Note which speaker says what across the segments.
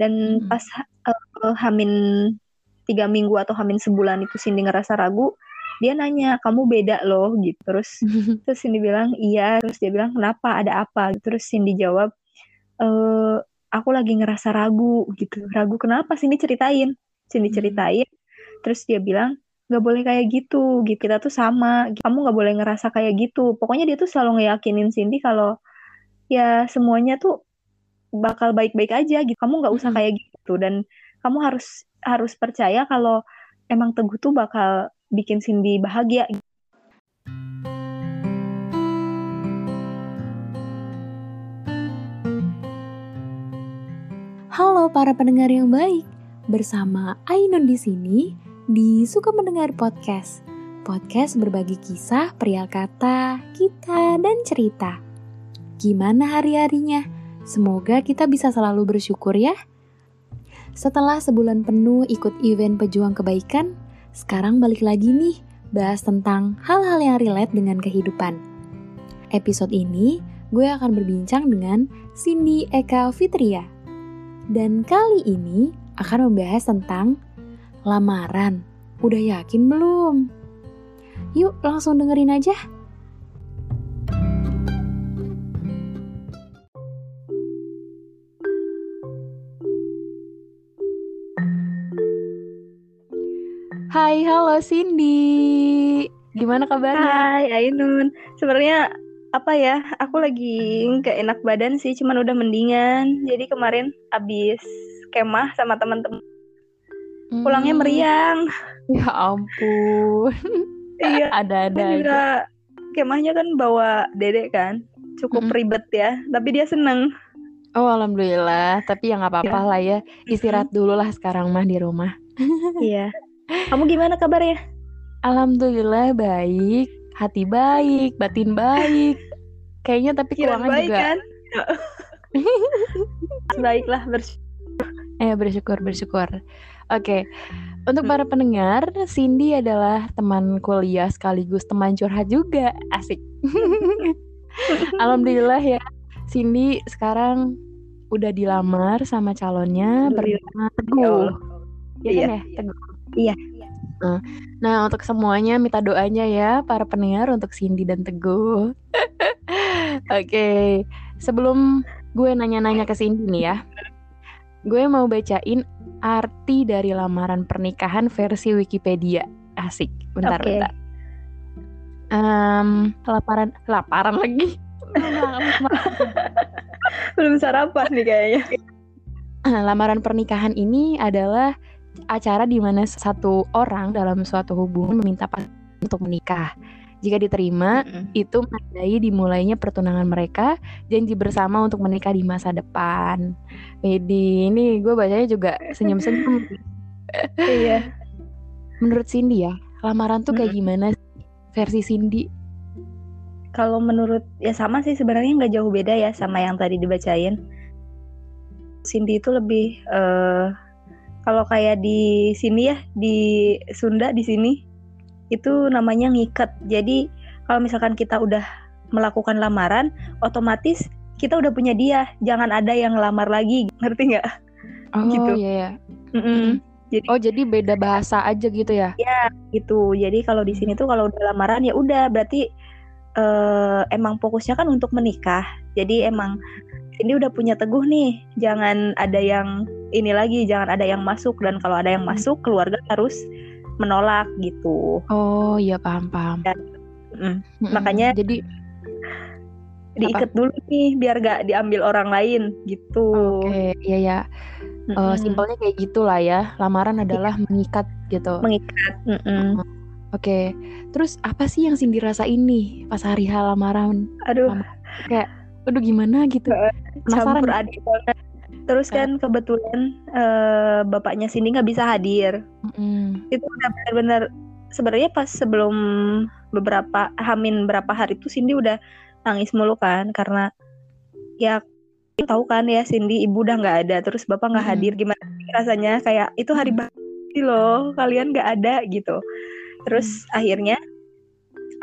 Speaker 1: dan
Speaker 2: Hmm.
Speaker 1: pas uh, Hamin tiga minggu atau Hamin sebulan itu Cindy ngerasa ragu dia nanya kamu beda loh gitu. Terus terus Cindy bilang iya. Terus dia bilang kenapa? Ada apa? Terus Cindy jawab eh aku lagi ngerasa ragu gitu. Ragu kenapa? Cindy ceritain. Cindy
Speaker 2: Hmm.
Speaker 1: ceritain. Terus dia bilang nggak boleh kayak gitu gitu. Kita tuh sama kamu nggak boleh ngerasa kayak gitu. Pokoknya dia tuh selalu ngeyakinin Cindy kalau ya semuanya tuh bakal baik-baik aja gitu kamu nggak usah kayak gitu dan kamu harus harus percaya kalau emang Teguh tuh bakal bikin Cindy bahagia
Speaker 3: Halo para pendengar yang baik, bersama Ainun di sini di Suka Mendengar Podcast. Podcast berbagi kisah, perihal kata, kita, dan cerita. Gimana hari-harinya? Semoga kita bisa selalu bersyukur ya. Setelah sebulan penuh ikut event pejuang kebaikan, sekarang balik lagi nih bahas tentang hal-hal yang relate dengan kehidupan. Episode ini gue akan berbincang dengan Cindy Eka Fitria. Dan kali ini akan membahas tentang lamaran. Udah yakin belum? Yuk langsung dengerin aja. Hai, halo Cindy. Gimana kabarnya?
Speaker 1: Hai Ainun sebenarnya apa ya aku lagi nggak enak badan sih cuman udah mendingan jadi kemarin abis kemah sama teman-teman pulangnya
Speaker 3: Hmm,
Speaker 1: meriang
Speaker 3: Ya ampun.
Speaker 1: iya
Speaker 3: Ada-ada
Speaker 1: juga kemahnya kan bawa dedek kan cukup
Speaker 3: Mm-mm.
Speaker 1: ribet ya tapi dia seneng
Speaker 3: Oh, alhamdulillah. Tapi ya nggak apa-apa lah ya. Istirahat dulu lah sekarang mah di rumah.
Speaker 1: iya kamu gimana kabarnya
Speaker 3: Alhamdulillah baik, hati baik, batin baik. Kayaknya tapi keuangan
Speaker 1: baik
Speaker 3: juga.
Speaker 1: kan baiklah bers
Speaker 3: Eh bersyukur bersyukur. Oke, untuk para pendengar, Cindy adalah teman kuliah sekaligus teman curhat juga. Asik. Alhamdulillah ya, Cindy sekarang udah dilamar sama calonnya bernama
Speaker 1: Ya
Speaker 3: Teguh.
Speaker 1: Allah.
Speaker 3: Iya
Speaker 1: Iya.
Speaker 3: kan ya, Teguh.
Speaker 1: Iya.
Speaker 3: Nah, untuk semuanya minta doanya ya para pendengar untuk Cindy dan Teguh. Oke, sebelum gue nanya-nanya ke Cindy nih ya, gue mau bacain arti dari lamaran pernikahan versi Wikipedia. Asik, bentar,
Speaker 1: Oke.
Speaker 3: bentar. Em, laparan, laparan lagi.
Speaker 1: belum sarapan nih kayaknya
Speaker 3: lamaran pernikahan ini adalah acara di mana satu orang dalam suatu hubungan meminta pasangan untuk menikah. Jika diterima, itu menandai dimulainya pertunangan mereka, janji bersama untuk menikah di masa depan. Jadi ini gue bacanya juga senyum-senyum.
Speaker 1: iya
Speaker 3: Menurut Cindy ya, lamaran tuh kayak gimana sih? versi Cindy?
Speaker 1: Kalau menurut ya sama sih sebenarnya nggak jauh beda ya sama yang tadi dibacain. Cindy itu lebih eh kalau kayak di sini ya di Sunda di sini itu namanya ngikat. Jadi kalau misalkan kita udah melakukan lamaran, otomatis kita udah punya dia. Jangan ada yang ngelamar lagi, ngerti nggak?
Speaker 3: Oh
Speaker 1: Gitu.
Speaker 3: iya ya.
Speaker 1: Mm-mm.
Speaker 3: Oh jadi beda bahasa aja gitu ya?
Speaker 1: Gitu. Jadi kalau di sini tuh kalau udah lamaran ya udah berarti eh emang fokusnya kan untuk menikah. Jadi emang ini udah punya teguh nih. Jangan ada yang ini lagi, jangan ada yang masuk dan kalau ada yang
Speaker 3: Hmm.
Speaker 1: masuk keluarga harus menolak gitu.
Speaker 3: Oh iya paham paham.
Speaker 1: Mm.
Speaker 3: Mm-mm.
Speaker 1: Makanya-
Speaker 3: jadi
Speaker 1: Diikat dulu nih biar gak diambil orang lain gitu.
Speaker 3: oke iya ya. Eh,
Speaker 1: Mm-mm.
Speaker 3: simpelnya kayak gitulah ya. Lamaran adalah mengikat gitu.
Speaker 1: Mengikat. Mm-mm.
Speaker 3: Oke. Terus apa sih yang Cindy rasain nih pas hari H lamaran?
Speaker 1: Aduh,
Speaker 3: Aduh gimana gitu. Penasaran
Speaker 1: campur
Speaker 3: nih.
Speaker 1: aduk banget. Terus kan kebetulan eh, bapaknya Cindy nggak bisa hadir.
Speaker 3: Mm-mm.
Speaker 1: itu udah benar-benar sebenarnya pas sebelum beberapa hamin berapa hari tuh Cindy udah nangis mulu kan karena ya tahu kan ya Cindy ibu udah nggak ada terus bapak nggak hadir gimana rasanya kayak itu hari bahagia loh kalian nggak ada gitu terus akhirnya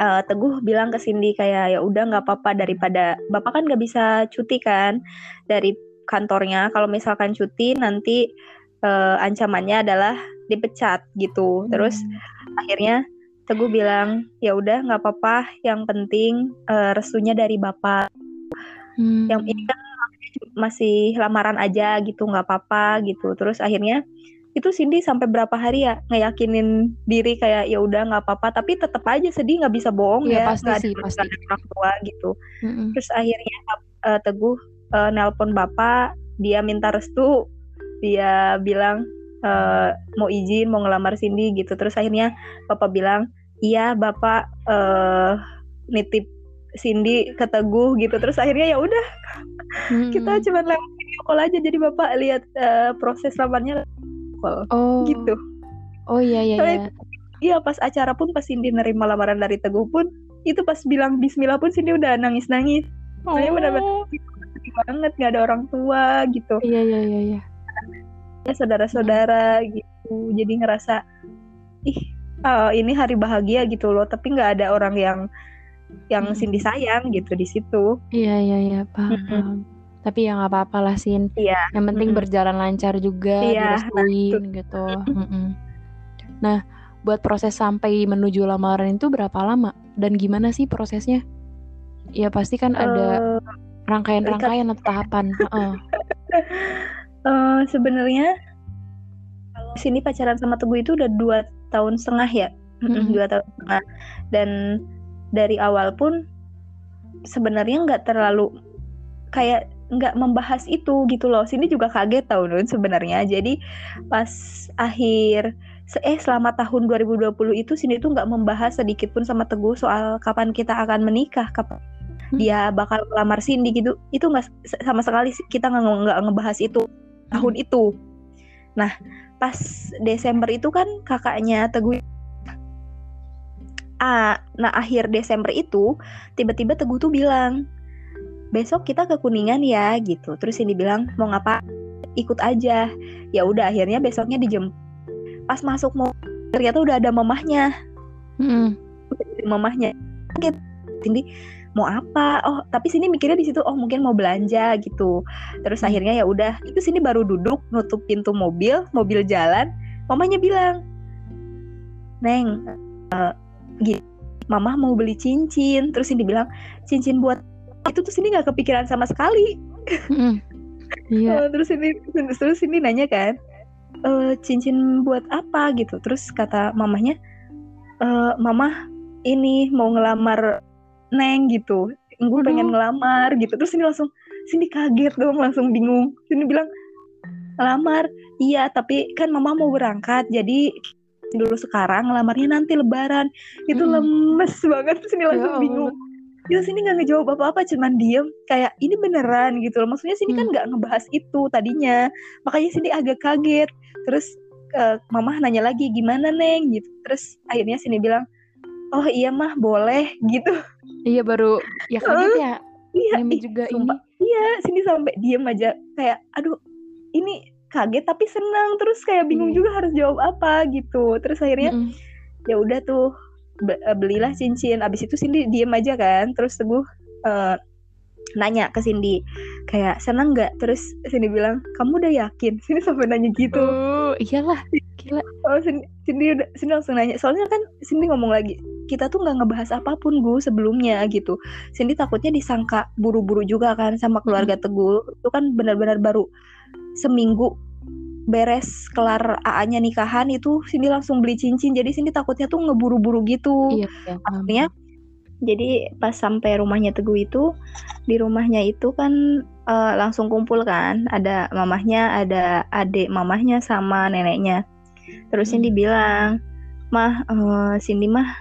Speaker 1: eh, Teguh bilang ke Cindy kayak ya udah nggak apa-apa daripada bapak kan nggak bisa cuti kan dari kantornya kalau misalkan cuti nanti uh, ancamannya adalah dipecat gitu. Terus hmm. akhirnya Teguh bilang ya udah nggak apa-apa, yang penting uh, restunya dari bapak. Hmm. Yang ini kan masih lamaran aja gitu nggak apa-apa gitu. Terus akhirnya itu Cindy sampai berapa hari ya ngeyakinin diri kayak ya udah nggak apa-apa. Tapi tetap aja sedih nggak bisa bohong
Speaker 3: ya,
Speaker 1: ya
Speaker 3: pasti gak sih pasti. ada
Speaker 1: orang tua gitu. Mm-hmm. terus akhirnya uh, teguh uh, nelpon bapak dia minta restu dia bilang uh, mau izin mau ngelamar Cindy gitu. Terus akhirnya bapak bilang iya bapak uh, nitip Cindy ke Teguh gitu. Terus akhirnya ya udah hmm. kita cuma lewat video call aja. Jadi bapak lihat uh, proses lamarnya call oh. gitu
Speaker 3: oh iya iya iya
Speaker 1: iya pas acara pun pas Cindy nerima lamaran dari Teguh pun itu pas bilang Bismillah pun Cindy udah nangis nangis oh. saya benar-benar banget nggak ada orang tua gitu
Speaker 3: iya iya iya iya
Speaker 1: ya saudara-saudara hmm. gitu jadi ngerasa ih uh, ini hari bahagia gitu loh tapi nggak ada orang yang yang hmm. Cindy sayang gitu di situ
Speaker 3: iya iya iya paham hmm. Tapi ya nggak apa-apa lah Sin
Speaker 1: iya.
Speaker 3: yang penting hmm. berjalan lancar juga iya, direstuin nah, gitu hmm. nah buat proses sampai menuju lamaran itu berapa lama dan gimana sih prosesnya ya pasti kan ada eh, rangkaian-rangkaian atau tahapan uh.
Speaker 1: Uh, sebenarnya kalau sini pacaran sama Teguh itu udah dua tahun setengah ya, mm-hmm. dua tahun setengah. Dan dari awal pun sebenarnya nggak terlalu kayak nggak membahas itu gitu loh. Sini juga kaget tau Nun sebenarnya. Jadi pas akhir eh selama tahun 2020 itu sini tuh nggak membahas sedikit pun sama Teguh soal kapan kita akan menikah, kapan hmm. dia bakal melamar Cindy gitu. Itu nggak sama sekali kita nggak ngebahas itu tahun itu. Nah, pas Desember itu kan kakaknya Teguh Ah, nah akhir Desember itu tiba-tiba Teguh tuh bilang, "Besok kita ke Kuningan ya." gitu. Terus ini bilang, "Mau ngapa?" Ikut aja. Ya udah akhirnya besoknya dijemput. Pas masuk mau ternyata udah ada mamahnya. Hmm. Mamahnya. Gitu. Cindy mau apa oh tapi sini mikirnya di situ oh mungkin mau belanja gitu terus hmm. akhirnya ya udah itu sini baru duduk nutup pintu mobil mobil jalan mamanya bilang neng uh, gitu mama mau beli cincin terus ini bilang cincin buat itu tuh sini nggak kepikiran sama sekali. Hmm. yeah. uh, terus ini terus ini nanya kan e, cincin buat apa? gitu. Terus kata mamanya e, mama ini mau ngelamar neng gitu. Gue pengen ngelamar gitu. Terus ini langsung sini kaget dong langsung bingung. Sini bilang ngelamar? Iya tapi kan mama mau berangkat jadi dulu sekarang ngelamarnya nanti lebaran. Itu hmm. lemes banget. Terus ini langsung ya, bingung ya sini nggak ngejawab apa-apa cuman diem. Kayak ini beneran gitu loh. Maksudnya sini kan hmm. kan nggak ngebahas itu tadinya. Makanya sini agak kaget. Terus uh, mama nanya lagi gimana neng? Gitu. Terus akhirnya sini bilang oh iya mah boleh gitu.
Speaker 3: Iya baru ya kaget ya
Speaker 1: iya
Speaker 3: juga
Speaker 1: sumpah, ini. Iya sini sampai diem aja. Kayak aduh ini kaget tapi senang. Terus kayak bingung hmm. juga harus jawab apa gitu. Terus akhirnya hmm. ya udah tuh belilah cincin. Abis itu Cindy diem aja kan terus teguh uh, nanya ke Cindy kayak senang nggak? Terus Cindy bilang kamu udah yakin? Cindy sampai nanya gitu.
Speaker 3: Oh iyalah gila.
Speaker 1: Oh Cindy, Cindy udah Cindy langsung nanya. Soalnya kan Cindy ngomong lagi kita tuh nggak ngebahas apa pun gu sebelumnya gitu. Cindy takutnya disangka buru-buru juga kan sama keluarga hmm. Teguh. Itu kan benar-benar baru seminggu beres kelar AA-nya nikahan itu Cindy langsung beli cincin. Jadi Cindy takutnya tuh ngeburu-buru gitu.
Speaker 3: Iya, iya.
Speaker 1: artinya jadi pas sampai rumahnya Teguh itu di rumahnya itu kan uh, langsung kumpul kan. Ada mamahnya ada adik mamahnya sama neneknya. Terus hmm. Cindy bilang mah uh, Cindy mah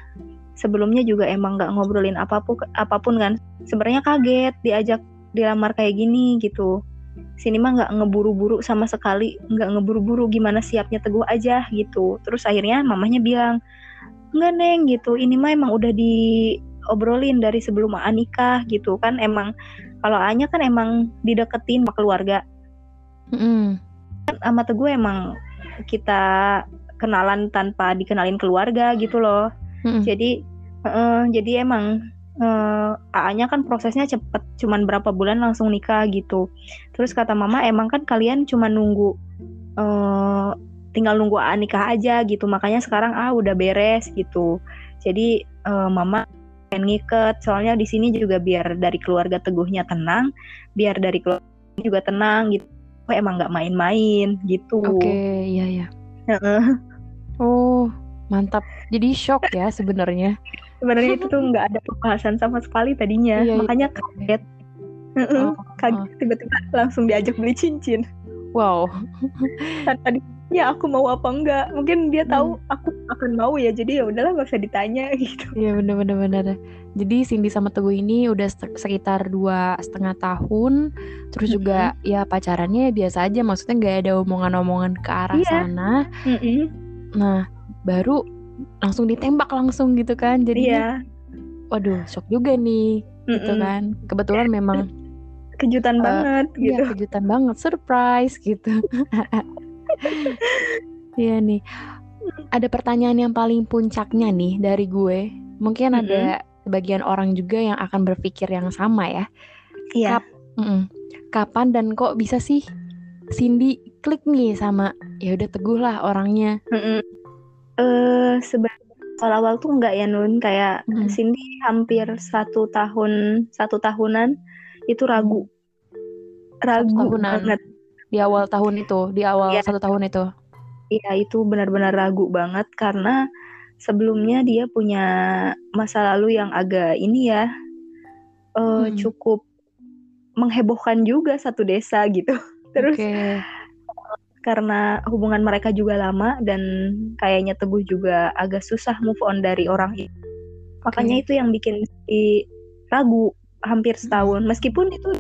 Speaker 1: sebelumnya juga emang nggak ngobrolin apa pun apa pun kan. Sebenarnya kaget diajak dilamar kayak gini gitu sini mah nggak ngeburu-buru sama sekali nggak ngeburu-buru gimana siapnya teguh aja gitu terus akhirnya mamahnya bilang nggak neng gitu ini mah emang udah di obrolin dari sebelum A nikah gitu kan emang kalau A-nya kan emang dideketin sama keluarga. Mm. Sama Teguh emang kita kenalan tanpa dikenalin keluarga gitu loh. Mm. Jadi uh, jadi emang uh, AA-nya kan prosesnya cepet, cuman berapa bulan langsung nikah gitu. Terus kata mama emang kan kalian cuma nunggu uh, tinggal nunggu AA nikah aja gitu, makanya sekarang AA udah beres gitu. Jadi uh, mama pengen ngiket, soalnya di sini juga biar dari keluarga teguhnya tenang, biar dari keluarga juga tenang gitu. Oh emang nggak main-main gitu.
Speaker 3: Oke, okay, iya ya. oh, mantap. Jadi shock ya sebenarnya
Speaker 1: sebenarnya itu tuh nggak ada pembahasan sama sekali tadinya iya, iya. makanya kaget oh, kaget oh. tiba-tiba langsung diajak beli cincin
Speaker 3: wow
Speaker 1: tadi ya aku mau apa enggak mungkin dia tahu hmm. aku akan mau ya jadi ya udahlah nggak usah ditanya gitu
Speaker 3: iya bener jadi Cindy sama Teguh ini udah sekitar dua setengah tahun terus juga mm -hmm. ya pacarannya biasa aja maksudnya nggak ada omongan-omongan ke arah yeah. sana mm -hmm. nah baru langsung ditembak langsung gitu kan. Jadi iya. waduh shock juga nih Mm-mm. gitu kan. Kebetulan memang
Speaker 1: kejutan uh, banget
Speaker 3: iya, gitu. iya, kejutan banget surprise gitu. Iya nih. Ada pertanyaan yang paling puncaknya nih dari gue. Mungkin mm-hmm. ada sebagian orang juga yang akan berpikir yang sama ya.
Speaker 1: Iya.
Speaker 3: Kap- kapan dan kok bisa sih Cindy klik nih sama ya udah teguh lah orangnya.
Speaker 1: Mm uh, sebenarnya awal-awal tuh enggak ya Nun kayak hmm. Cindy hampir satu tahun satu tahunan itu ragu ragu tahunan. banget
Speaker 3: di awal tahun itu di awal ya. satu tahun itu
Speaker 1: iya itu benar-benar ragu banget karena sebelumnya dia punya masa lalu yang agak ini ya uh, hmm. cukup menghebohkan juga satu desa gitu terus okay karena hubungan mereka juga lama dan kayaknya Teguh juga agak susah move on dari orang itu. Makanya okay. itu yang bikin si ragu hampir hmm. setahun. Meskipun itu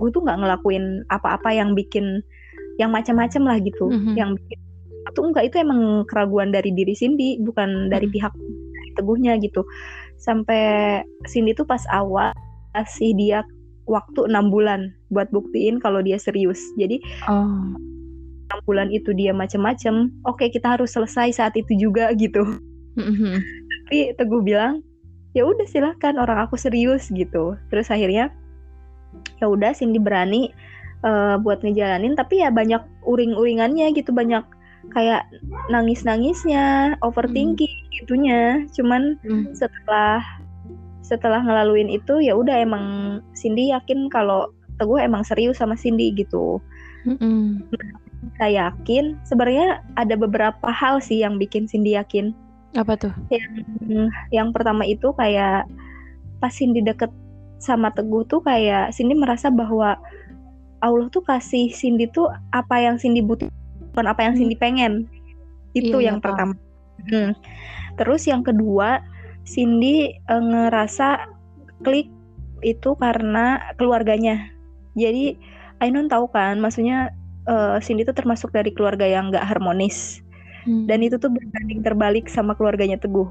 Speaker 1: gue tuh nggak ngelakuin apa-apa yang bikin yang macam-macam lah gitu. Mm-hmm. Yang bikin itu enggak itu emang keraguan dari diri Cindy, bukan dari mm-hmm. pihak Teguhnya gitu. Sampai Cindy tuh pas awal kasih dia waktu enam bulan buat buktiin kalau dia serius. Jadi oh enam bulan itu dia macam-macam oke okay, kita harus selesai saat itu juga gitu mm-hmm. tapi teguh bilang ya udah silahkan orang aku serius gitu terus akhirnya ya udah Cindy berani uh, buat ngejalanin tapi ya banyak uring-uringannya gitu banyak kayak nangis-nangisnya overthinking mm. gitunya cuman mm. setelah setelah ngelaluin itu ya udah emang Cindy yakin kalau Teguh emang serius sama Cindy gitu. Mm -hmm saya yakin sebenarnya ada beberapa hal sih yang bikin Cindy yakin.
Speaker 3: Apa tuh?
Speaker 1: Yang yang pertama itu kayak pas Cindy deket sama Teguh tuh kayak Cindy merasa bahwa Allah tuh kasih Cindy tuh apa yang Cindy butuh bukan apa yang Cindy hmm. pengen. Itu iya, yang apa? pertama. Hmm. Terus yang kedua, Cindy e, ngerasa klik itu karena keluarganya. Jadi Ainun tahu kan, maksudnya uh, Cindy itu termasuk dari keluarga yang nggak harmonis hmm. dan itu tuh berbanding terbalik sama keluarganya Teguh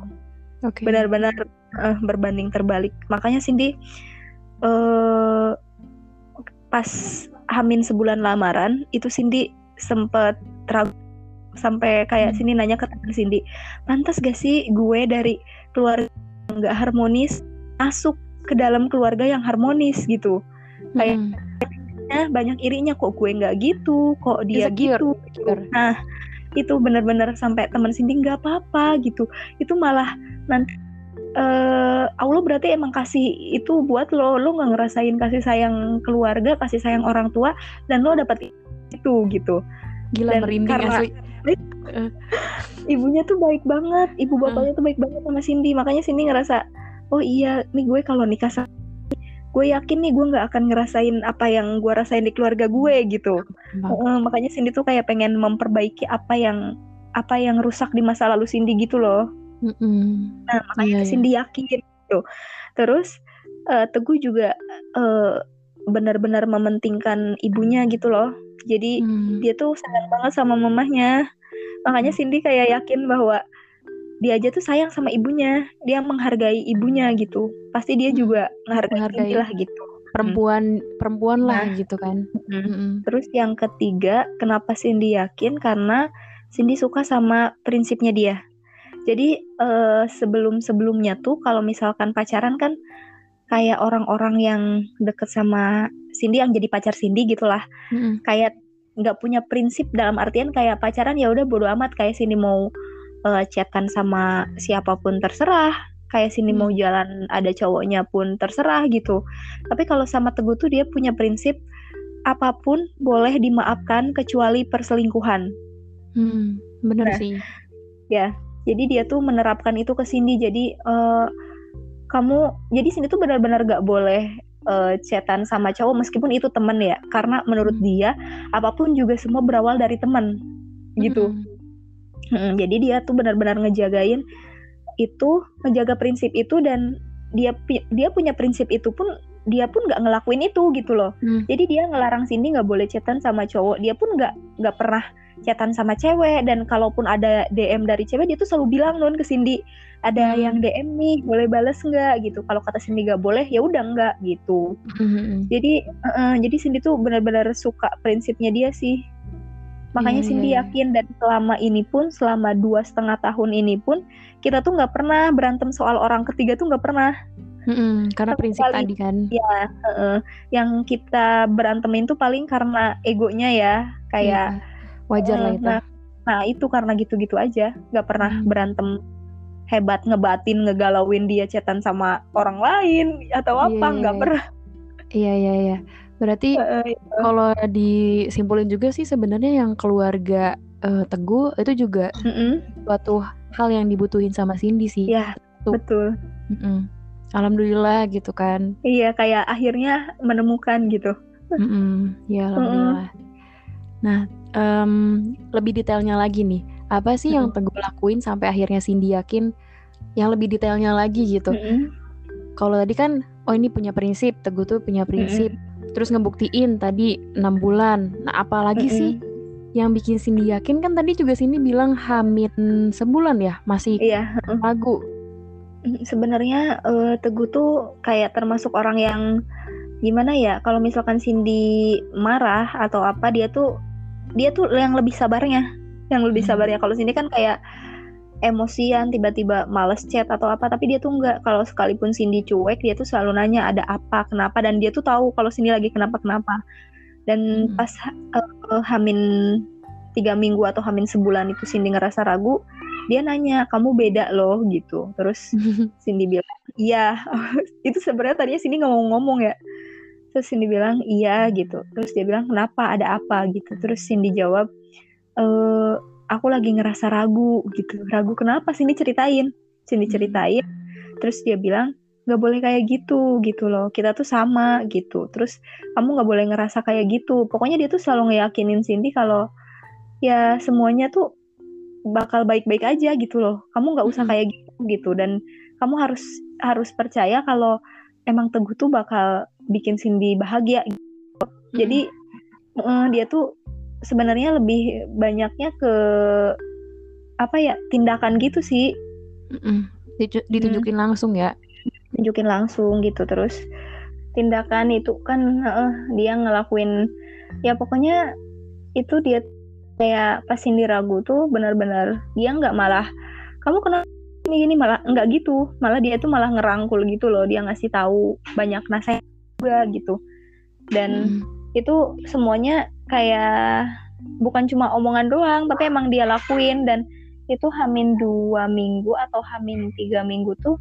Speaker 1: okay. benar-benar uh, berbanding terbalik makanya Cindy uh, pas Hamin sebulan lamaran itu Cindy sempet ragu sampai kayak hmm. sini nanya ke teman Cindy pantas gak sih gue dari keluarga yang nggak harmonis masuk ke dalam keluarga yang harmonis gitu kayak hmm banyak irinya kok gue nggak gitu kok dia Insecure. gitu nah itu benar-benar sampai teman Cindy nggak apa-apa gitu itu malah nanti uh, Allah berarti emang kasih itu buat lo lo nggak ngerasain kasih sayang keluarga kasih sayang orang tua dan lo dapet itu gitu
Speaker 3: gila dan merinding karena asli.
Speaker 1: ibunya tuh baik banget ibu bapaknya uh. tuh baik banget sama Cindy makanya Cindy ngerasa oh iya nih gue kalau nikah sama gue yakin nih gue nggak akan ngerasain apa yang gue rasain di keluarga gue gitu uh, makanya Cindy tuh kayak pengen memperbaiki apa yang apa yang rusak di masa lalu Cindy gitu loh mm-hmm. nah makanya yeah, Cindy yeah. yakin gitu terus uh, Teguh juga uh, benar-benar mementingkan ibunya gitu loh jadi mm. dia tuh sayang banget sama mamahnya makanya Cindy kayak yakin bahwa dia aja tuh sayang sama ibunya dia menghargai ibunya gitu pasti dia hmm. juga menghargai, menghargai lah gitu
Speaker 3: perempuan hmm. perempuan lah nah, gitu kan
Speaker 1: hmm. Hmm. terus yang ketiga kenapa Cindy yakin karena Cindy suka sama prinsipnya dia jadi uh, sebelum sebelumnya tuh kalau misalkan pacaran kan kayak orang-orang yang deket sama Cindy yang jadi pacar Cindy gitulah
Speaker 3: Mm-mm.
Speaker 1: kayak nggak punya prinsip dalam artian kayak pacaran ya udah bodo amat kayak Cindy mau uh, chatan sama siapa pun terserah kayak Cindy mau
Speaker 3: Hmm.
Speaker 1: jalan ada cowoknya pun terserah gitu tapi kalau sama Teguh tuh dia punya prinsip apa pun boleh dimaafkan kecuali perselingkuhan
Speaker 3: Hmm, bener
Speaker 1: Nah.
Speaker 3: sih.
Speaker 1: ya jadi dia tuh menerapkan itu ke Cindy jadi eh, kamu jadi Cindy tuh benar-benar gak boleh eh, chatan sama cowok meskipun itu temen ya karena menurut
Speaker 3: Hmm.
Speaker 1: dia apa pun juga semua berawal dari temen gitu
Speaker 3: Mm-mm.
Speaker 1: Mm, jadi dia tuh benar-benar ngejagain itu ngejaga prinsip itu dan dia dia punya prinsip itu pun dia pun nggak ngelakuin itu gitu loh
Speaker 3: Hmm.
Speaker 1: jadi dia ngelarang Cindy nggak boleh chatan sama cowok dia pun nggak nggak pernah chatan sama cewek dan kalaupun ada DM dari cewek dia tuh selalu bilang non ke Cindy ada
Speaker 3: Hmm.
Speaker 1: yang DM nih boleh bales nggak gitu kalau kata Cindy nggak boleh ya udah nggak gitu
Speaker 3: Mm-mm.
Speaker 1: jadi eh, eh, jadi Cindy tuh benar-benar suka prinsipnya dia sih makanya
Speaker 3: Iya,
Speaker 1: Cindy
Speaker 3: iya, iya.
Speaker 1: yakin dan selama ini pun selama dua setengah tahun ini pun kita tuh nggak pernah berantem soal orang ketiga tuh nggak pernah
Speaker 3: Mm-mm. Karena
Speaker 1: Satu
Speaker 3: prinsip tadi kan.
Speaker 1: ya eh, yang kita berantemin tuh paling karena egonya ya kayak
Speaker 3: Iya. wajar lah
Speaker 1: eh,
Speaker 3: itu.
Speaker 1: nah, nah itu karena gitu-gitu aja nggak pernah
Speaker 3: Hmm.
Speaker 1: berantem hebat ngebatin ngegalauin dia chatan sama orang lain atau apa
Speaker 3: iya,
Speaker 1: nggak
Speaker 3: iya.
Speaker 1: pernah
Speaker 3: Iya iya iya. Berarti
Speaker 1: Eh, eh,
Speaker 3: kalau disimpulin juga sih sebenarnya yang keluarga eh, Teguh itu juga
Speaker 1: mm-mm.
Speaker 3: suatu hal yang dibutuhin sama Cindy sih.
Speaker 1: ya
Speaker 3: Tuh.
Speaker 1: betul
Speaker 3: Mm-mm. Alhamdulillah gitu kan.
Speaker 1: Iya, kayak akhirnya menemukan gitu.
Speaker 3: Mm-mm. Ya alhamdulillah. Nah, em, lebih detailnya lagi nih. Apa sih yang Teguh lakuin sampai akhirnya Cindy yakin yang lebih detailnya lagi gitu.
Speaker 1: Mm-mm.
Speaker 3: Kalau tadi kan oh ini punya prinsip, Teguh tuh punya prinsip. Terus ngebuktiin tadi enam bulan. Nah, apalagi
Speaker 1: Mm-mm.
Speaker 3: sih yang bikin Cindy yakin kan tadi juga Cindy bilang hamil sebulan ya, masih
Speaker 1: Iya,
Speaker 3: ragu.
Speaker 1: mm, sebenarnya eh, Teguh tuh kayak termasuk orang yang gimana ya? Kalau misalkan Cindy marah atau apa, dia tuh dia tuh yang lebih sabarnya, yang lebih
Speaker 3: Hmm.
Speaker 1: sabarnya. Kalau Cindy kan kayak emosian, tiba-tiba males chat atau apa, tapi dia tuh enggak. Kalau sekalipun Cindy cuek, dia tuh selalu nanya ada apa, kenapa, dan dia tuh tahu kalau Cindy lagi kenapa-kenapa. Dan
Speaker 3: Hmm.
Speaker 1: pas eh, hamin tiga minggu atau hamin sebulan itu Cindy ngerasa ragu, dia nanya kamu beda loh gitu. Terus Cindy bilang iya. itu sebenarnya tadinya Cindy nggak mau ngomong ya. Terus Cindy bilang iya gitu. Terus dia bilang kenapa ada apa gitu. Terus Cindy jawab eh aku lagi ngerasa ragu gitu. Ragu kenapa? Cindy ceritain. Cindy
Speaker 3: Hmm.
Speaker 1: ceritain. Terus dia bilang nggak boleh kayak gitu gitu loh. Kita tuh sama gitu. Terus kamu nggak boleh ngerasa kayak gitu. Pokoknya dia tuh selalu ngeyakinin Cindy kalau ya semuanya tuh bakal baik-baik aja gitu loh. Kamu nggak usah
Speaker 3: Mm-mm.
Speaker 1: kayak gitu gitu dan kamu harus harus percaya kalau emang Teguh tuh bakal bikin Cindy bahagia. Jadi eh, dia tuh sebenarnya lebih banyaknya ke apa ya tindakan gitu sih
Speaker 3: Mm-mm. Ditu- ditunjukin langsung ya.
Speaker 1: tunjukin langsung gitu terus tindakan itu kan eh, dia ngelakuin ya pokoknya itu dia kayak pas Cindy ragu tuh benar-benar dia nggak malah kamu kenapa ini gini malah nggak gitu malah dia tuh malah ngerangkul gitu loh dia ngasih tahu banyak nasihat juga gitu dan
Speaker 3: Mm-mm.
Speaker 1: Itu semuanya kayak bukan cuma omongan doang tapi emang dia lakuin dan itu hamin dua minggu atau hamin tiga minggu tuh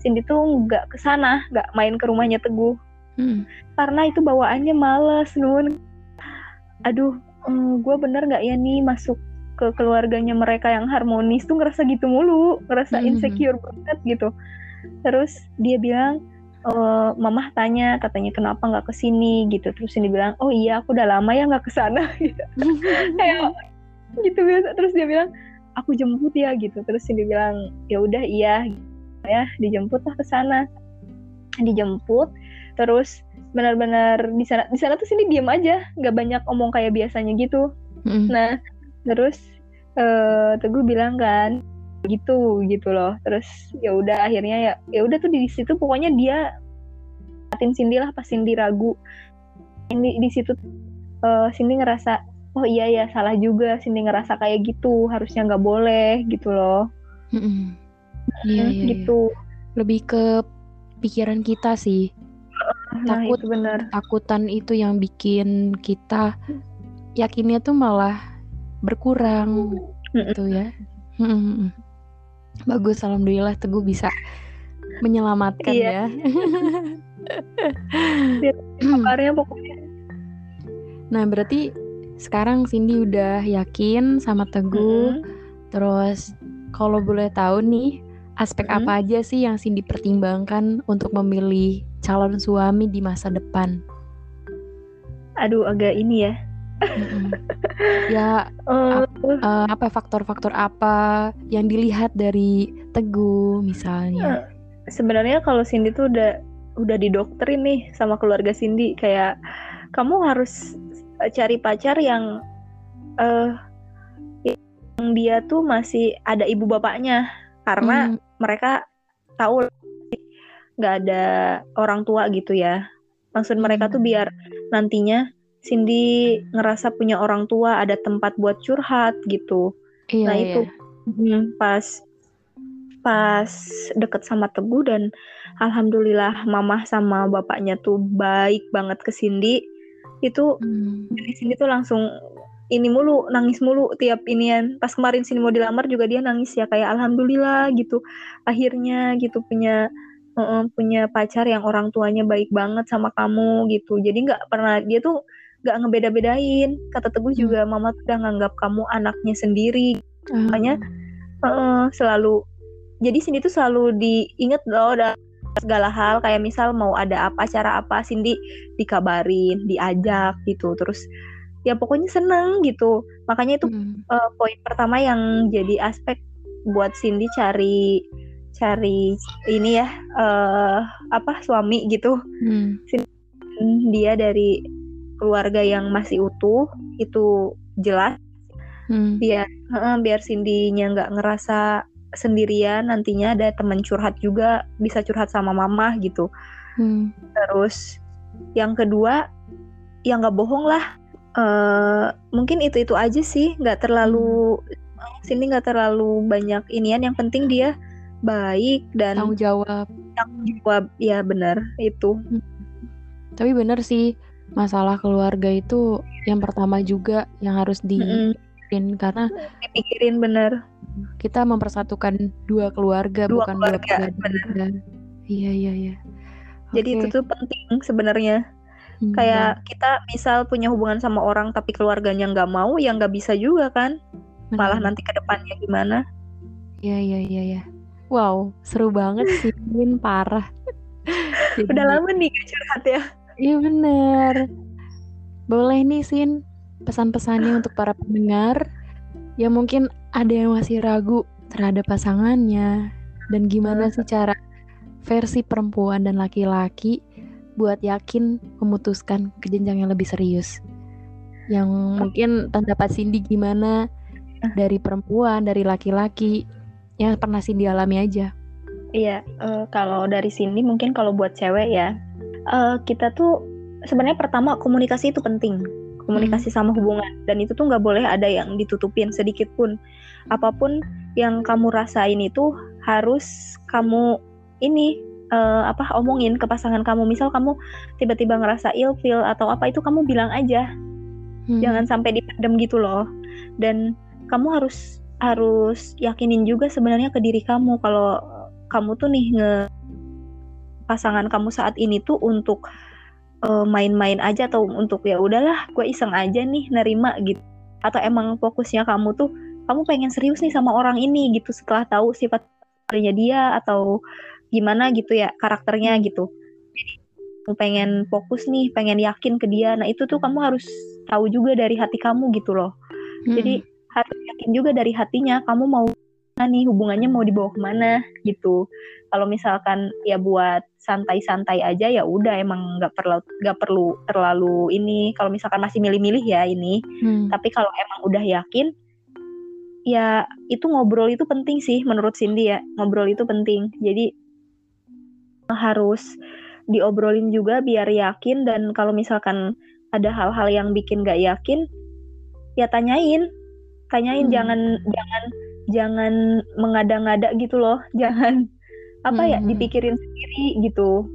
Speaker 1: Cindy tuh nggak ke sana nggak main ke rumahnya Teguh
Speaker 3: Mm.
Speaker 1: karena itu bawaannya males nun aduh gue bener nggak ya nih masuk ke keluarganya mereka yang harmonis tuh ngerasa gitu mulu ngerasa
Speaker 3: Mhm.
Speaker 1: insecure banget gitu terus dia bilang eh, mamah tanya katanya kenapa nggak ke sini? Gitu. Terus ini bilang oh iya aku udah lama ya nggak ke sana. Gitu. Kayak gitu biasa. Terus dia bilang aku jemput ya gitu. Terus ini bilang ya udah iya. Ya dijemput lah ke sana dijemput terus benar-benar di sana di sana tuh sini diem aja. Nggak banyak omong kayak biasanya gitu.
Speaker 3: Mm-mm.
Speaker 1: nah terus eh teguh bilang kan gitu gitu loh terus ya udah akhirnya ya ya udah tuh di situ pokoknya dia ngatin Cindy lah pas Cindy ragu ini di situ eh Cindy ngerasa oh iya ya salah juga Cindy ngerasa kayak gitu harusnya nggak boleh gitu loh
Speaker 3: Mm-mm. Iya, iya, iya.
Speaker 1: gitu
Speaker 3: Lebih ke pikiran kita sih.
Speaker 1: Nah,
Speaker 3: Takut
Speaker 1: itu benar.
Speaker 3: takutan itu yang bikin kita yakinnya tuh malah berkurang
Speaker 1: Mm-mm.
Speaker 3: gitu ya. Mm-mm. Bagus, alhamdulillah Teguh bisa menyelamatkan
Speaker 1: Iya.
Speaker 3: ya.
Speaker 1: Kabarnya pokoknya
Speaker 3: Nah, berarti sekarang Cindy udah yakin sama Teguh.
Speaker 1: Mm-mm.
Speaker 3: Terus kalau boleh tahu nih, aspek
Speaker 1: Mm-mm.
Speaker 3: apa aja sih yang Cindy pertimbangkan untuk memilih calon suami di masa depan?
Speaker 1: Aduh, agak ini ya.
Speaker 3: Ya
Speaker 1: Eh,
Speaker 3: eh, apa faktor-faktor apa yang dilihat dari Teguh misalnya?
Speaker 1: sebenarnya kalau Cindy tuh udah udah didoktrin nih sama keluarga Cindy kayak kamu harus eh, cari pacar yang eh yang dia tuh masih ada ibu bapaknya. Karena
Speaker 3: Hmm,
Speaker 1: mereka tahu nggak ada orang tua gitu ya. Maksud mereka tuh biar nantinya Cindy ngerasa punya orang tua, ada tempat buat curhat gitu.
Speaker 3: iya,
Speaker 1: Nah
Speaker 3: iya.
Speaker 1: itu Hmm, pas pas deket sama Teguh dan alhamdulillah mama sama bapaknya tuh baik banget ke Cindy. Itu
Speaker 3: Hmm,
Speaker 1: dari Cindy tuh langsung ini mulu nangis mulu tiap inian. Pas kemarin Cindy mau dilamar juga dia nangis ya kayak alhamdulillah gitu. Akhirnya gitu punya eh, punya pacar yang orang tuanya baik banget sama kamu gitu. Jadi nggak pernah dia tuh nggak ngebeda-bedain. Kata Teguh
Speaker 3: Hmm.
Speaker 1: juga mama tuh udah nganggap kamu anaknya sendiri.
Speaker 3: Ah,
Speaker 1: makanya Heeh, selalu jadi Cindy tuh selalu diinget loh dalam segala hal. Kayak misal mau ada apa acara apa Cindy dikabarin diajak gitu. Terus ya pokoknya seneng gitu. Makanya itu
Speaker 3: hmm,
Speaker 1: eh, poin pertama yang jadi aspek buat Cindy cari cari ini ya eh apa suami gitu.
Speaker 3: Hmm,
Speaker 1: dia dari keluarga yang masih utuh itu jelas.
Speaker 3: Hmm,
Speaker 1: biar heeh, biar Cindy-nya nggak ngerasa sendirian nantinya ada teman curhat juga bisa curhat sama mama gitu.
Speaker 3: Hmm,
Speaker 1: terus yang kedua ya nggak bohong lah. Eh mungkin itu itu aja sih nggak terlalu Cindy nggak terlalu banyak inian yang penting dia baik dan
Speaker 3: tanggung jawab.
Speaker 1: tanggung jawab ya benar itu.
Speaker 3: Tapi bener sih, masalah keluarga itu yang pertama juga yang harus dipikirin karena
Speaker 1: dipikirin bener
Speaker 3: kita mempersatukan dua keluarga
Speaker 1: Dua
Speaker 3: bukan
Speaker 1: keluarga,
Speaker 3: dua keluarga.
Speaker 1: bener.
Speaker 3: Iya iya iya.
Speaker 1: jadi itu tuh penting sebenarnya
Speaker 3: Hmm,
Speaker 1: kayak kita misal punya hubungan sama orang tapi keluarganya nggak mau ya nggak bisa juga kan
Speaker 3: bener,
Speaker 1: malah nanti ke depannya gimana
Speaker 3: Iya iya iya iya. Wow, seru banget sih, Min, parah. Jadi-
Speaker 1: udah lama nih curhat ya
Speaker 3: Iya bener. Boleh nih Sin pesan-pesannya untuk para pendengar yang mungkin ada yang masih ragu terhadap pasangannya dan gimana sih cara versi perempuan dan laki-laki buat yakin memutuskan ke jenjang yang lebih serius. Yang mungkin pendapat Cindy gimana dari perempuan, dari laki-laki yang pernah Cindy alami aja.
Speaker 1: iya eh, kalau dari sini mungkin kalau buat cewek ya eh, kita tuh sebenarnya pertama komunikasi itu penting. Komunikasi sama hubungan. Dan itu tuh nggak boleh ada yang ditutupin sedikit pun. Apa pun yang kamu rasain itu harus kamu ini eh, apa omongin ke pasangan kamu. Misal kamu tiba-tiba ngerasa ilfeel atau apa itu kamu bilang aja.
Speaker 3: Hmm.
Speaker 1: jangan sampai dipendam gitu loh. Dan kamu harus harus yakinin juga sebenarnya ke diri kamu. Kalau kamu tuh nih nge pasangan kamu saat ini tuh untuk eh, main-main aja atau untuk ya udahlah gue iseng aja nih nerima gitu. Atau emang fokusnya kamu tuh kamu pengen serius nih sama orang ini gitu setelah tahu sifat karakternya dia atau gimana gitu ya karakternya gitu. Kamu pengen fokus nih pengen yakin ke dia nah itu tuh kamu harus tahu juga dari hati kamu gitu loh.
Speaker 3: Hmm.
Speaker 1: jadi harus yakin juga dari hatinya kamu mau nih hubungannya mau dibawa ke mana gitu kalau misalkan ya buat santai-santai aja ya udah emang nggak perlu nggak perlu terlalu ini kalau misalkan masih milih-milih ya ini
Speaker 3: Hmm.
Speaker 1: tapi kalau emang udah yakin ya itu ngobrol itu penting sih menurut Cindy ya ngobrol itu penting jadi harus diobrolin juga biar yakin dan kalau misalkan ada hal-hal yang bikin gak yakin ya tanyain tanyain
Speaker 3: Hmm.
Speaker 1: jangan jangan jangan mengada-ngada gitu loh jangan apa ya
Speaker 3: Hmm.
Speaker 1: dipikirin sendiri gitu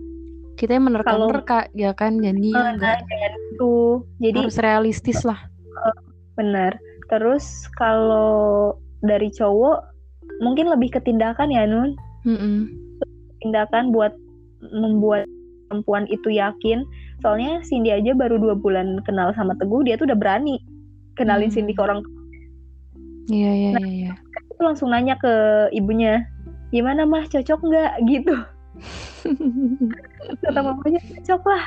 Speaker 3: Kita yang menerka-nerka ya kan, jadi
Speaker 1: Eh,
Speaker 3: nggak
Speaker 1: nah jangan itu jadi
Speaker 3: harus realistis lah.
Speaker 1: benar terus kalau dari cowok mungkin lebih ke tindakan ya Nun
Speaker 3: Mm-mm.
Speaker 1: tindakan buat membuat perempuan itu yakin soalnya Cindy aja baru dua bulan kenal sama Teguh dia tuh udah berani kenalin
Speaker 3: Hmm.
Speaker 1: Cindy ke orang
Speaker 3: Iya iya
Speaker 1: Nah.
Speaker 3: iya.
Speaker 1: Itu langsung nanya ke ibunya gimana mah cocok nggak gitu kata mamanya cocok lah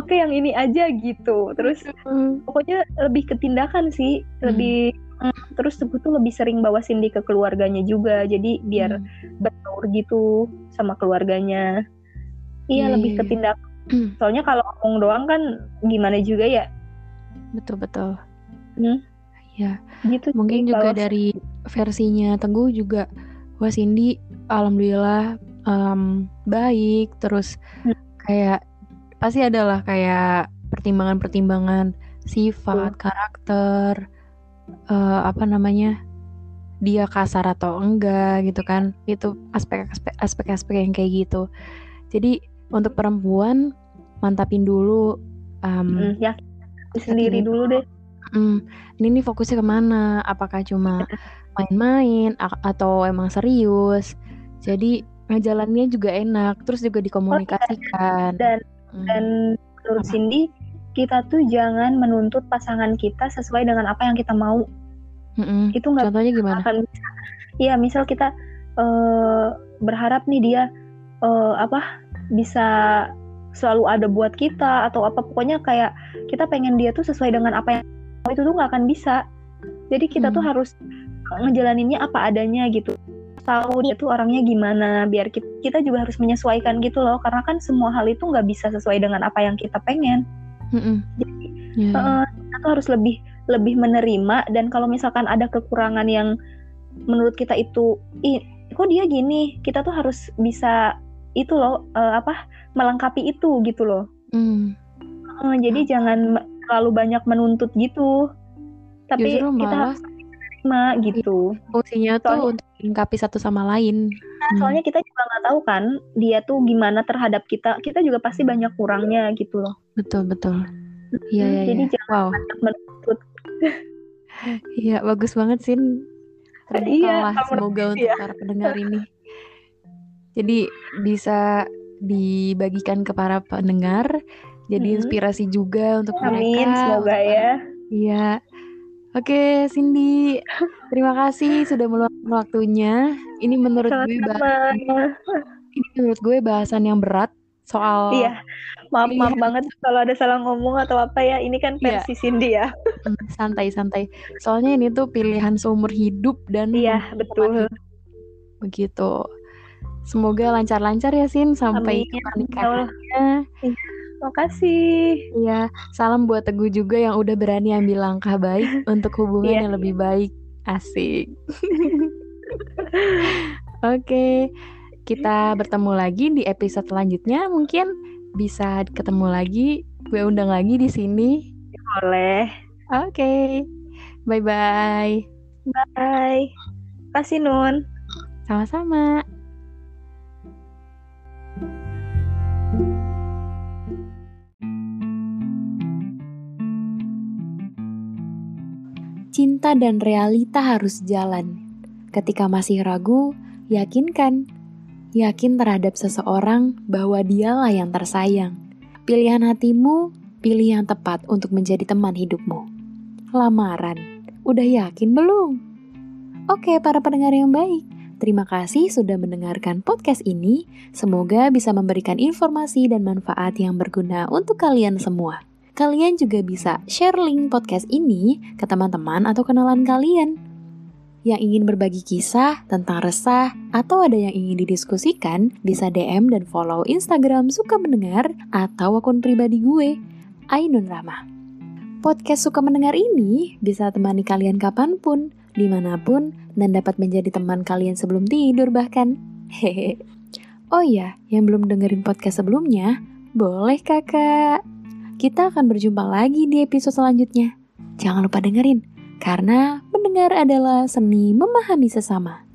Speaker 1: oke yang ini aja gitu terus
Speaker 3: Mm.
Speaker 1: pokoknya lebih ke tindakan sih lebih mm, terus Teguh tuh lebih sering bawa Cindy ke keluarganya juga jadi biar
Speaker 3: Mm.
Speaker 1: berbaur gitu sama keluarganya iya
Speaker 3: Iya,
Speaker 1: lebih
Speaker 3: iya,
Speaker 1: ke
Speaker 3: iya.
Speaker 1: tindakan
Speaker 3: Mm.
Speaker 1: soalnya kalau ngomong doang kan gimana juga ya
Speaker 3: betul betul.
Speaker 1: Hmm.
Speaker 3: Ya
Speaker 1: gitu
Speaker 3: mungkin
Speaker 1: sih
Speaker 3: juga
Speaker 1: kalau-
Speaker 3: dari versinya Teguh juga wah Cindy alhamdulillah em, baik. Terus
Speaker 1: Hmm.
Speaker 3: kayak pasti adalah kayak pertimbangan-pertimbangan sifat karakter eh, apa namanya dia kasar atau enggak gitu kan. Itu aspek-aspek yang kayak gitu. Jadi untuk perempuan mantapin dulu em,
Speaker 1: Mm, ya. Sendiri
Speaker 3: Hati-hati.
Speaker 1: dulu deh
Speaker 3: Hmm, ini nih fokusnya ke mana? Apakah cuma main-main atau emang serius? Jadi ngejalannya juga enak, terus juga dikomunikasikan.
Speaker 1: Dan-
Speaker 3: Hmm,
Speaker 1: dan menurut? Cindy kita tuh jangan menuntut pasangan kita sesuai dengan apa yang kita mau
Speaker 3: mm-mm.
Speaker 1: itu nggak
Speaker 3: Contohnya gimana?
Speaker 1: akan bisa iya misal kita eh, berharap nih dia eh, apa bisa selalu ada buat kita atau apa pokoknya kayak kita pengen dia tuh sesuai dengan apa yang itu tuh nggak akan bisa jadi kita tuh
Speaker 3: Hmm.
Speaker 1: harus ngejalaninnya apa adanya gitu tahu dia tuh orangnya gimana biar kita, kita juga harus menyesuaikan gitu loh karena kan semua hal itu nggak bisa sesuai dengan apa yang kita pengen
Speaker 3: Mm-mm. Ya, ya.
Speaker 1: Heeh, kita tuh harus lebih lebih menerima dan kalau misalkan ada kekurangan yang menurut kita itu ih kok dia gini kita tuh harus bisa itu loh eh, apa melengkapi itu gitu loh
Speaker 3: Hmm.
Speaker 1: Eh, jadi jangan me- terlalu banyak menuntut gitu tapi
Speaker 3: Justru
Speaker 1: kita harus terima gitu
Speaker 3: fungsinya tuh
Speaker 1: Soalnya-
Speaker 3: untuk melengkapi satu sama lain.
Speaker 1: Nah,
Speaker 3: Hmm.
Speaker 1: soalnya kita juga nggak tahu kan dia tuh gimana terhadap kita kita juga pasti banyak kurangnya gitu loh
Speaker 3: Betul betul. Iya
Speaker 1: Hmm,
Speaker 3: iya.
Speaker 1: jadi
Speaker 3: iya.
Speaker 1: jangan
Speaker 3: Wow.
Speaker 1: menuntut
Speaker 3: Iya bagus banget sih. Terbuka
Speaker 1: Iya,
Speaker 3: semoga
Speaker 1: ngerti
Speaker 3: untuk
Speaker 1: ya.
Speaker 3: para pendengar ini. Jadi bisa dibagikan ke para pendengar. Jadi
Speaker 1: Hmm.
Speaker 3: inspirasi juga untuk
Speaker 1: amin
Speaker 3: mereka.
Speaker 1: semoga
Speaker 3: untuk-
Speaker 1: ya
Speaker 3: Iya. Oke, Cindy. Terima kasih sudah meluangkan waktunya. Ini menurut gue bah-
Speaker 1: sama-sama
Speaker 3: ini menurut gue bahasan yang berat soal
Speaker 1: Iya, maaf maaf
Speaker 3: Iya.
Speaker 1: banget kalau ada salah ngomong atau apa ya. Ini kan
Speaker 3: Iya.
Speaker 1: versi Cindy ya.
Speaker 3: Hmm, santai-santai. Soalnya ini tuh pilihan seumur hidup dan
Speaker 1: Iya, betul.
Speaker 3: begitu. Semoga lancar-lancar ya Sin sampai
Speaker 1: Amin. Ya
Speaker 3: pernikahannya.
Speaker 1: Makasih.
Speaker 3: Iya, salam buat Teguh juga yang udah berani ambil langkah baik untuk hubungan
Speaker 1: Iya.
Speaker 3: yang lebih baik. Asik. Oke, kita bertemu lagi di episode selanjutnya. Mungkin bisa ketemu lagi, gue undang lagi di sini.
Speaker 1: Boleh.
Speaker 3: Oke, bye-bye.
Speaker 1: Bye. Kasih Nun.
Speaker 3: Sama-sama. Cinta dan realita harus jalan. Ketika masih ragu, yakinkan. Yakin terhadap seseorang bahwa dialah yang tersayang. Pilihan hatimu, pilih yang tepat untuk menjadi teman hidupmu. Lamaran, udah yakin belum? Oke, para pendengar yang baik. Terima kasih sudah mendengarkan podcast ini. Semoga bisa memberikan informasi dan manfaat yang berguna untuk kalian semua. Kalian juga bisa share link podcast ini ke teman-teman atau kenalan kalian. Yang ingin berbagi kisah tentang resah atau ada yang ingin didiskusikan, bisa DM dan follow Instagram Suka Mendengar atau akun pribadi gue, Ainun Rahma. Podcast Suka Mendengar ini bisa temani kalian kapan pun, di mana pun, dan dapat menjadi teman kalian sebelum tidur bahkan. Hehe. Oh iya, yang belum dengerin podcast sebelumnya, boleh kakak. Kita akan berjumpa lagi di episode selanjutnya. Jangan lupa dengerin, karena mendengar adalah seni memahami sesama.